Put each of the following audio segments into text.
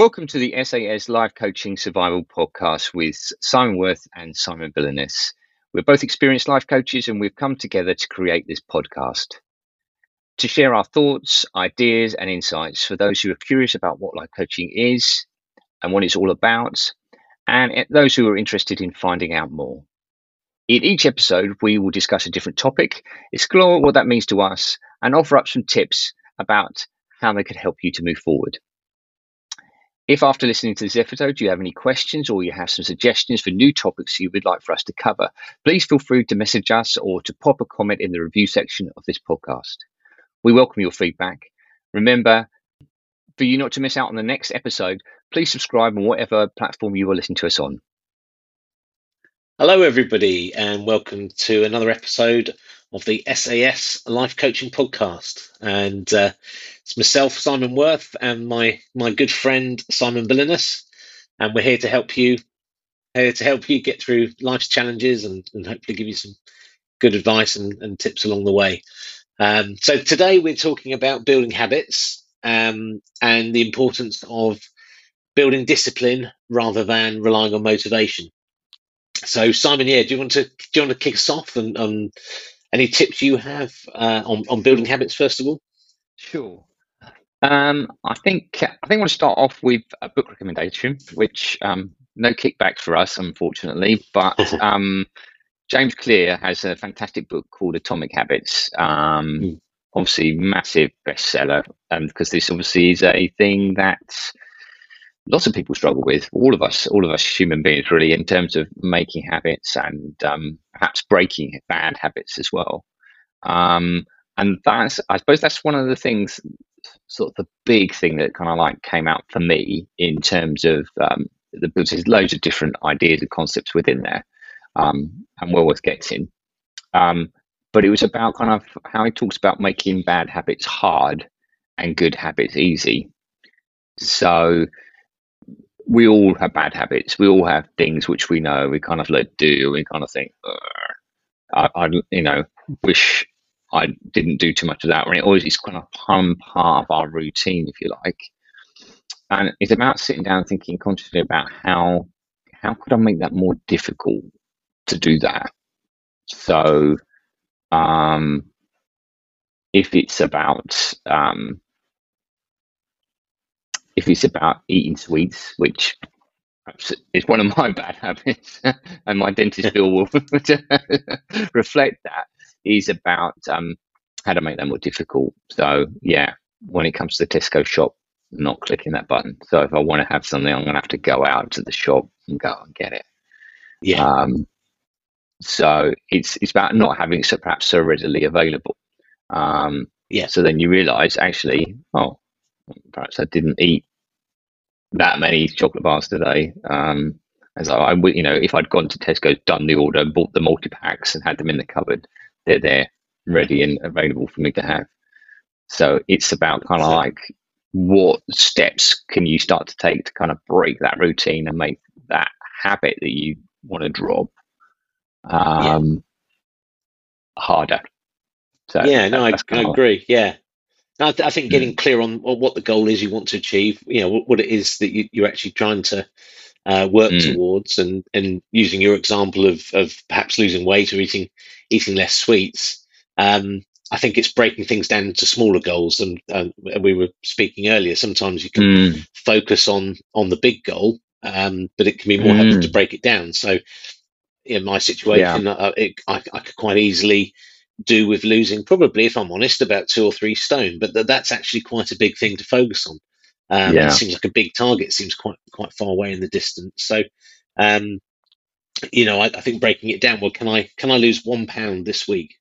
Welcome to the SAS Life Coaching Survival Podcast with Simon Worth and Simon Billenness. We're both experienced life coaches and we've come together to create this podcast to share our thoughts, ideas, and insights for those who are curious about what life coaching is and what it's all about, and those who are interested in finding out more. In each episode, we will discuss a different topic, explore what that means to us, and offer up some tips about how they could help you to move forward. If after listening to this episode you have any questions or you have some suggestions for new topics you would like for us to cover, please feel free to message us or to pop a comment in the review section of this podcast. We welcome your feedback. Remember, for you not to miss out on the next episode, please subscribe on whatever platform you are listening to us on. Hello, everybody, and welcome to another episode of the SAS Life Coaching Podcast. And uh, it's myself, Simon Worth, and my my good friend Simon Billenness, and we're here to help you here to help you get through life's challenges and, and hopefully give you some good advice and, and tips along the way. Um, so today we're talking about building habits um, and the importance of building discipline rather than relying on motivation. So Simon, yeah, do you want to do you want to kick us off and um, any tips you have uh, on on building habits first of all? Sure. Um, I think I think I want to start off with a book recommendation, which um, no kickback for us, unfortunately, but um, James Clear has a fantastic book called Atomic Habits. Um, mm. Obviously, massive bestseller, um, because this obviously is a thing that lots of people struggle with. All of us, all of us human beings, really, in terms of making habits and um, perhaps breaking bad habits as well. Um, and that's, I suppose, that's one of the things sort of the big thing that kind of like came out for me in terms of um, the there's loads of different ideas and concepts within there, um, and well worth getting. Um, but it was about kind of how he talks about making bad habits hard and good habits easy. So we all have bad habits. We all have things which we know we kind of let do. We kind of think, I, I, you know, wish I didn't do too much of that. Or it always is kind of part of our routine, if you like. And it's about sitting down and thinking consciously about how how could I make that more difficult to do that. So, um, if it's about um, if it's about eating sweets, which is one of my bad habits, and my dentist bill will reflect that, is about um, how to make that more difficult. So yeah, when it comes to the Tesco shop, not clicking that button. So if I want to have something, I'm going to have to go out to the shop and go and get it. Yeah. Um, so it's it's about not having it so perhaps so readily available. Um, yeah. So then you realise actually, oh, perhaps I didn't eat that many chocolate bars today. Um, as I, I would, you know, if I'd gone to Tesco, done the order, bought the multi packs, and had them in the cupboard, they're there, ready and available for me to have. So it's about kind of like what steps can you start to take to kind of break that routine and make that habit that you want to drop um, yeah. harder. So yeah, no, I, I agree. Yeah, I, th- I, think getting mm. clear on what the goal is you want to achieve, you know, what, what it is that you, are actually trying to uh, work mm. towards, and and using your example of of perhaps losing weight or eating eating less sweets. Um, I think it's breaking things down into smaller goals, and uh, we were speaking earlier. Sometimes you can mm. focus on on the big goal, um, but it can be more helpful to mm. break it down. So, in my situation, yeah. uh, it, I, I, could quite easily do with losing, probably, if I'm honest, about two or three stone. But th- that's actually quite a big thing to focus on. Um, yeah. It seems like a big target. It seems quite quite far away in the distance. So, um, you know, I, I, think breaking it down. Well, can I can I lose one pound this week?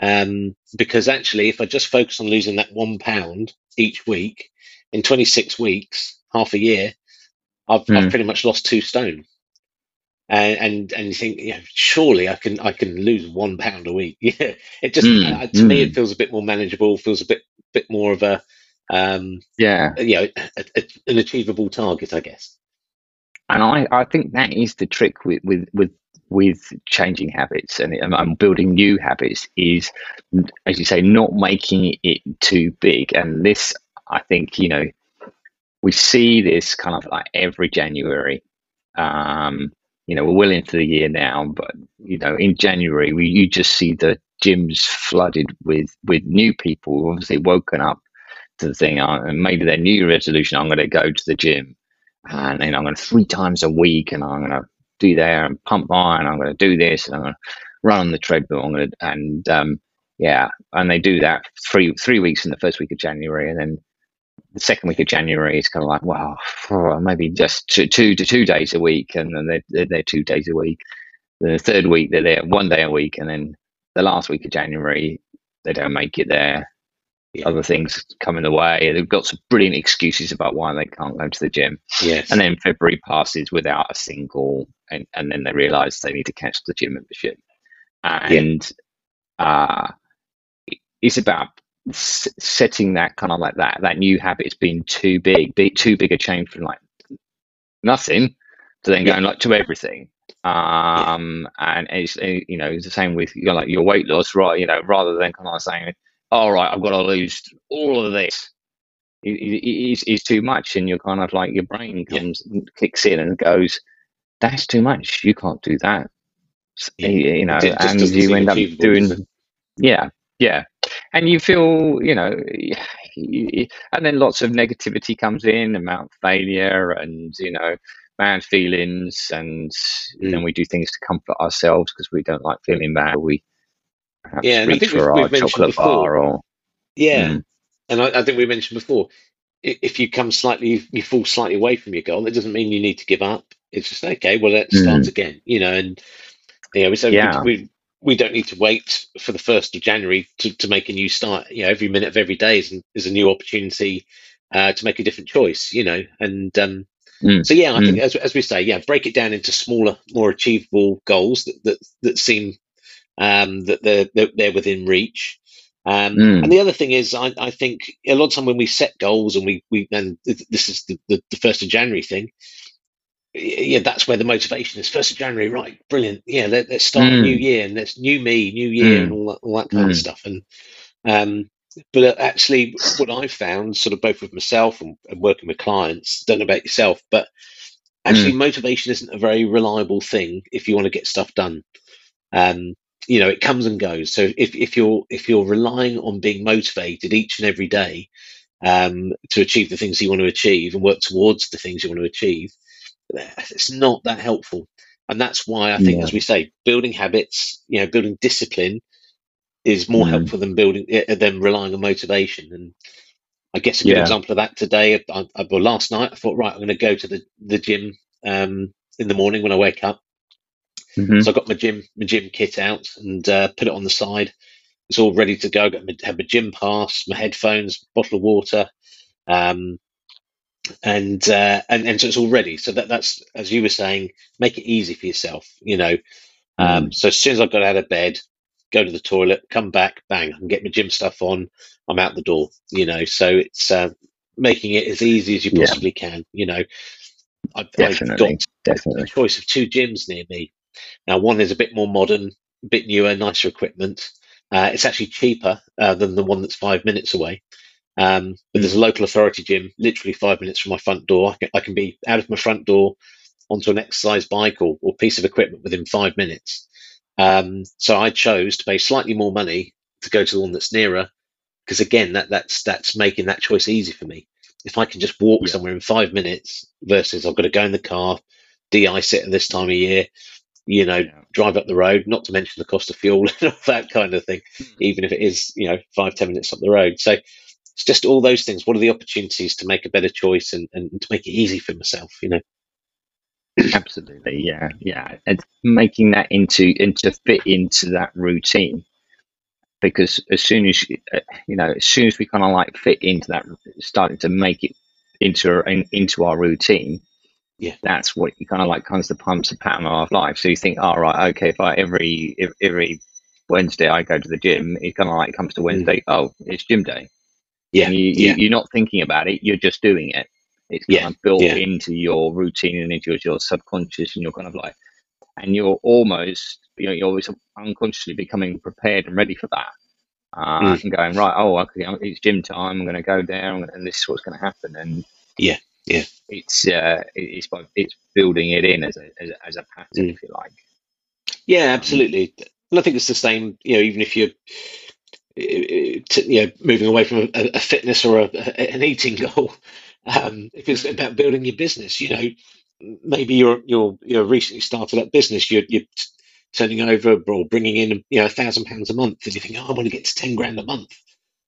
Um, because actually, if I just focus on losing that one pound each week in 26 weeks, half a year, I've, mm. I've hmm. pretty much lost two stone. And, and and you think, yeah, surely I can I can lose one pound a week. Yeah, it just mm. uh, to mm. me it hmm. feels a bit more manageable. Feels a bit bit more of a um, yeah, you know, a, a, an achievable target, I guess. And I, I think that is the trick with, with, with with changing habits and, and building new habits is, as you say, not making it too big. And this, I think, you know, we see this kind of like every January. Um, you know, we're well into the year now, but you know, in January, we you just see the gyms flooded with with new people, obviously woken up to the thing, uh, and maybe their new resolution: I'm going to go to the gym, and then I'm going to three times a week, and I'm going to do there and pump iron. I'm going to do this, and I'm going to run on the treadmill. I'm going to, and um, yeah, and they do that three three weeks in the first week of January, and then the second week of January is kind of like, wow, maybe just two, two to two days a week, and then they're, they're there two days a week. The third week they're there one day a week, and then the last week of January they don't make it there. Other things come in the way. They've got some brilliant excuses about why they can't go to the gym. Yes. And then February passes without a single, and, and then they realise they need to cancel the gym membership. And yeah. uh, it's about setting that kind of like that that new habit has been too big, big too big a change from like nothing to then going yeah. like to everything. Um, yeah. and it's you know it's the same with you know, like your weight loss, right? You know, rather than kind of saying, "All right, I've got to lose all of this," it, it, it's, it's too much, and you're kind of like your brain comes yeah. kicks in and goes, "That's too much. You can't do that." You know, and you end up doing, yeah, yeah and you feel you know and then lots of negativity comes in about failure and you know bad feelings and mm. then we do things to comfort ourselves because we don't like feeling bad we yeah reach for we've, our we've chocolate bar or yeah mm. and I, I, think we mentioned before if you come slightly you fall slightly away from your goal it doesn't mean you need to give up it's just okay well let's mm. start again you know and you know so yeah. we, we we don't need to wait for the first of January to, to make a new start. You know, every minute of every day is, is a new opportunity uh, to make a different choice. You know, and um, mm. so yeah, I mm. think as, as we say, yeah, break it down into smaller, more achievable goals that that, that seem um, that they're, they're, they're within reach. Um, mm. And the other thing is, I, I think a lot of time when we set goals and we we and this is the, the, the first of January thing, yeah, that's where the motivation is. First of January, right? Brilliant. Yeah, let, us start mm. a new year and let's new me, new year, mm. and all that, all that kind mm. of stuff. And um, but uh, actually, what I've found, sort of both with myself and, and working with clients, don't know about yourself, but actually, mm. motivation isn't a very reliable thing if you want to get stuff done. Um, you know, it comes and goes. So if if you're if you're relying on being motivated each and every day um, to achieve the things you want to achieve and work towards the things you want to achieve it's not that helpful. And that's why I think, yeah. as we say, building habits, you know, building discipline is more mm. helpful than building uh, than relying on motivation. And I guess a good yeah. example of that today, I, I, well, last night, I thought, right, I'm going to go to the the gym um, in the morning when I wake up. Mm-hmm. So I got my gym my gym kit out and uh, put it on the side. It's all ready to go. I got my, have my gym pass, my headphones, bottle of water, um, and uh, and and so it's all ready. So that that's as you were saying, make it easy for yourself. You know, um, mm. so as soon as I got out of bed, go to the toilet, come back, bang, and get my gym stuff on. I'm out the door. You know, so it's uh, making it as easy as you possibly yeah. can. You know, I've, definitely, I've got definitely. a choice of two gyms near me. Now, one is a bit more modern, a bit newer, nicer equipment. Uh, it's actually cheaper uh, than the one that's five minutes away. Um, but there's a local authority gym literally five minutes from my front door. I can, I can be out of my front door onto an exercise bike or, or piece of equipment within five minutes. Um, so I chose to pay slightly more money to go to the one that's nearer, because again, that that's that's making that choice easy for me. If I can just walk yeah. somewhere in five minutes versus I've got to go in the car, de-ice it at this time of year, you know, yeah. drive up the road, not to mention the cost of fuel and all that kind of thing, hmm. even if it is, you know, five, ten minutes up the road. So it's just all those things. What are the opportunities to make a better choice and, and to make it easy for myself? You know. Absolutely, yeah, yeah, and making that into into fit into that routine because as soon as uh, you know, as soon as we kind of like fit into that, starting to make it into in, into our routine, yeah, that's what you kind of like of the pumps the pattern of our life. So you think, all oh, right, okay, if I every every Wednesday I go to the gym, it kind of like comes to mm. Wednesday, mm. oh, it's gym day. Yeah, you, yeah. You, are not thinking about it; you're just doing it. It's kind yeah. of built yeah. into your routine and into your your subconscious, and you're kind of like, and you're almost, you know, you're always unconsciously becoming prepared and ready for that. Uh, mm. And going right, oh, okay, it's gym time. I'm going to go there, and this is what's going to happen. And yeah, Yeah, it's uh, it's by it's building it in as a as a, as a pattern, mm. if you like. Yeah, um, absolutely. And I think it's the same. You know, even if you're you know moving away from a, a fitness or a, an eating goal, um, if it's about building your business, you know, maybe you're you're you're recently started up business, you're you're turning over or bringing in you know a thousand pounds a month, and you think, oh, I want to get to ten grand a month.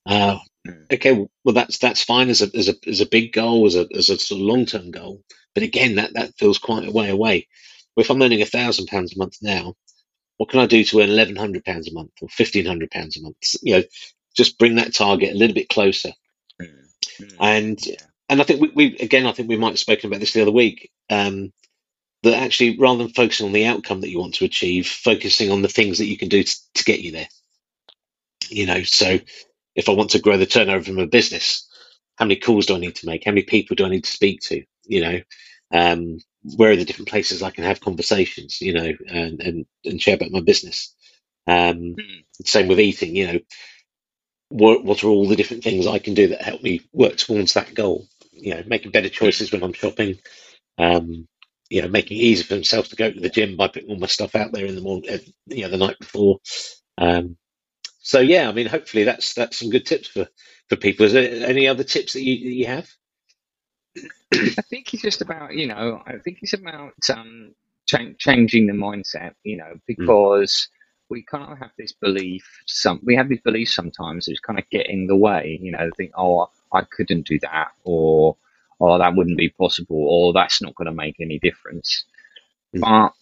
Uh, hmm. okay, well that's that's fine as a as a as a big goal, as a as a sort of long term goal. But again, that that feels quite a way away. If I'm earning a thousand pounds a month now, what can I do to earn eleven hundred pounds a month or fifteen hundred pounds a month? You know, just bring that target a little bit closer. Mm-hmm. And yeah. and I think we, we, again, I think we might have spoken about this the other week. Um, that actually, rather than focusing on the outcome that you want to achieve, focusing on the things that you can do to, to get you there. You know, so if I want to grow the turnover of my business, how many calls do I need to make? How many people do I need to speak to? You know, um, where are the different places I can have conversations, you know, and and, and share about my business. Um, mm. Same with eating, you know, what what are all the different things I can do that help me work towards that goal? You know, making better choices when I'm shopping. Um, you know, making it easy for himself to go to the gym by putting all my stuff out there in the morning, uh, you know, the night before. Um, so yeah, I mean, hopefully that's that's some good tips for for people. Is there any other tips that you that you have? I think it's just about you know I think it's about um, ch- changing the mindset you know hmm. because mm. we kind of have this belief some we have this belief sometimes it's kind of getting the way you know think oh I couldn't do that or oh that wouldn't be possible or that's not going to make any difference mm. but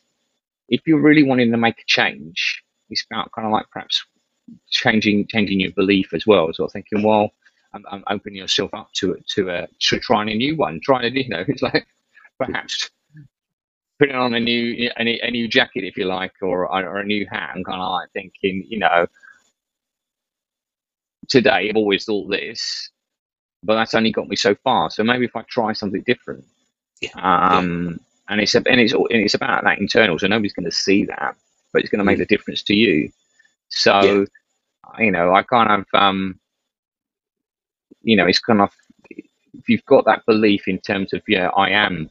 if you're really wanting to make a change it's about kind of like perhaps changing changing your belief as well so thinking well I'm, I'm opening yourself up to to a to trying a new one, trying a you know it's like perhaps putting on a new a, a new jacket if you like, or or a new hat, and kind of like thinking you know today I've always thought this, but that's only got me so far. So maybe if I try something different, yeah. um, yeah. and it's and it's and it's about that internal. So nobody's going to see that, but it's going to make mm. the difference to you. So yeah. you know, I kind of um, you know, it's kind of if you've got that belief in terms of yeah, I am,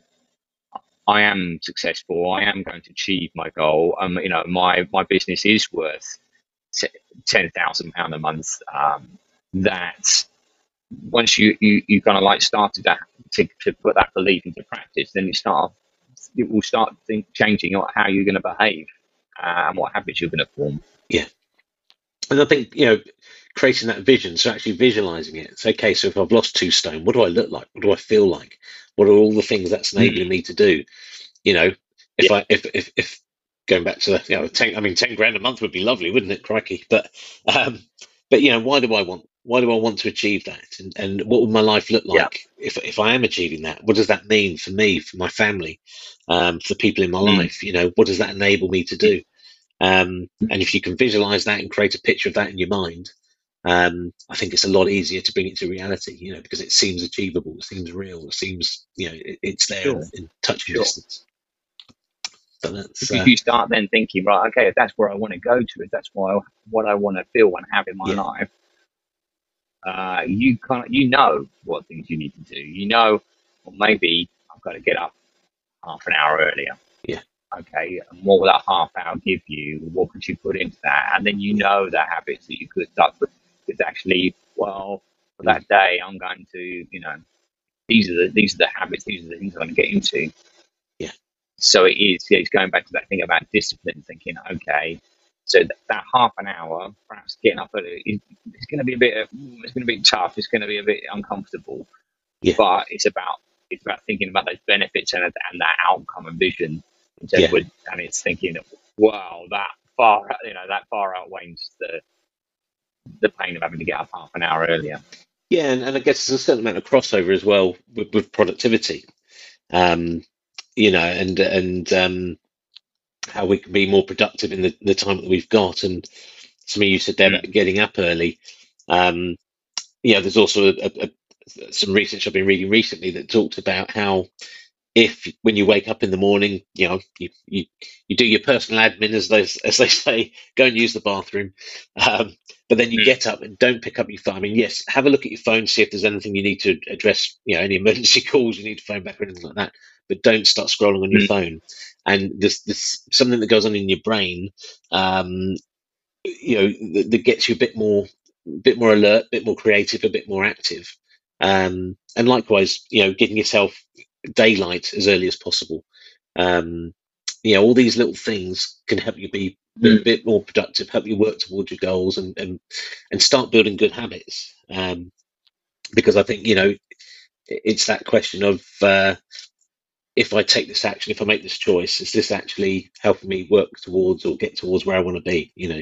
I am successful, I am going to achieve my goal. Um, you know, my my business is worth ten thousand pound a month. Um, that once you, you you kind of like started that to, to put that belief into practice, then you start it will start think, changing how you're going to behave uh, and what habits you're going to form. Yeah, and I think you know creating that vision, so actually visualizing it. It's okay. So if I've lost two stone, what do I look like? What do I feel like? What are all the things that's enabling mm. me to do? You know, if yeah. I if if if going back to the you know ten, I mean ten grand a month would be lovely, wouldn't it? Crikey, but um, but you know, why do I want why do I want to achieve that? And, and what would my life look like yeah. if, if I am achieving that? What does that mean for me, for my family, um, for the people in my mm. life? You know, what does that enable me to do? Um, and if you can visualize that and create a picture of that in your mind, um, I think it's a lot easier to bring it to reality, you know, because it seems achievable, it seems real, it seems, you know, it, it's there sure. in touching sure. distance. But that's, if uh, you start then thinking, right, okay, if that's where I want to go to, if that's why what I want to feel and have in my yeah. life, uh, you kind of, you know what things you need to do. You know, well, maybe I've got to get up half an hour earlier. Yeah okay, and what will that half hour give you? What could you put into that? And then you know the habits that you could start with is actually, well, for that day, I'm going to, you know, these are the these are the habits, these are the things I'm going to get into. Yeah. So it is. Yeah, it's going back to that thing about discipline, thinking, okay, so that, that half an hour, perhaps getting up early, it, it's going to be a bit, mm, it's going to be tough. It's going to be a bit uncomfortable. Yeah. But it's about it's about thinking about those benefits and, and that outcome and vision. Yeah. and it's thinking, wow, that far, you know, that far outweighs the the pain of having to get up half an hour earlier. Yeah, and, and I guess there's a certain amount of crossover as well with, with productivity. Um, you know, and and um, how we can be more productive in the, the time that we've got. And some of you said there about getting up early. Um, yeah, there's also a, a, some research I've been reading recently that talks about how if when you wake up in the morning, you know, you, you, you do your personal admin as they as they say, go and use the bathroom, um, but then you mm. get up and don't pick up your phone. I mean, yes, have a look at your phone, see if there's anything you need to address, you know, any emergency calls you need to phone back or anything like that. But don't start scrolling on your mm. phone. And this this something that goes on in your brain, um, you know, that, that gets you a bit more, bit more alert, a bit more creative, a bit more active. Um, and likewise, you know, getting yourself daylight as early as possible. Um, you know, all these little things can help you be mm. a bit more productive, help you work towards your goals, and and, and start building good habits. Um, because I think you know, it's that question of uh, if I take this action, if I make this choice, is this actually helping me work towards or get towards where I want to be? You know,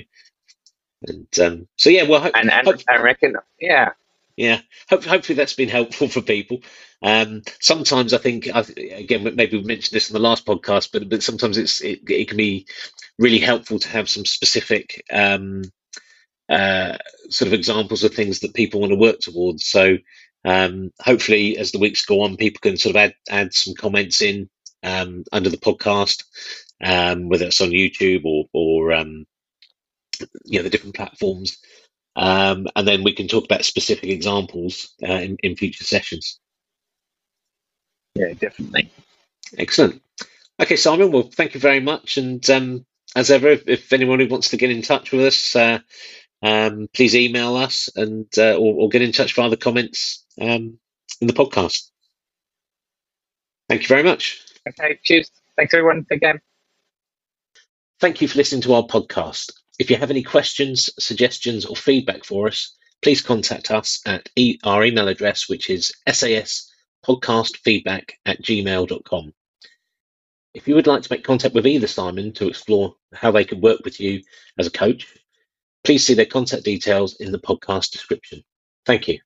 and um, so yeah, well, and, and I reckon, yeah, yeah. hopefully that's been helpful for people. Um, sometimes I think, again, maybe we mentioned this in the last podcast, but but sometimes it's it, it can be really helpful to have some specific um, uh, sort of examples of things that people want to work towards. So um, hopefully, as the weeks go on, people can sort of add add some comments in um, under the podcast, um, whether it's on YouTube or or um, you know the different platforms. Um, and then we can talk about specific examples uh, in, in future sessions. Yeah, definitely. Excellent. Okay, Simon. Well, thank you very much. And um, as ever, if, if, anyone who wants to get in touch with us, uh, um, please email us and uh, or, or, get in touch via the comments um, in the podcast. Thank you very much. Okay, cheers. Thanks, everyone. Again. Thank you for listening to our podcast. If you have any questions, suggestions, or feedback for us, please contact us at e- our email address, which is saspodcastfeedback at gmail.com. If you would like to make contact with either Simon to explore how they could work with you as a coach, please see their contact details in the podcast description. Thank you.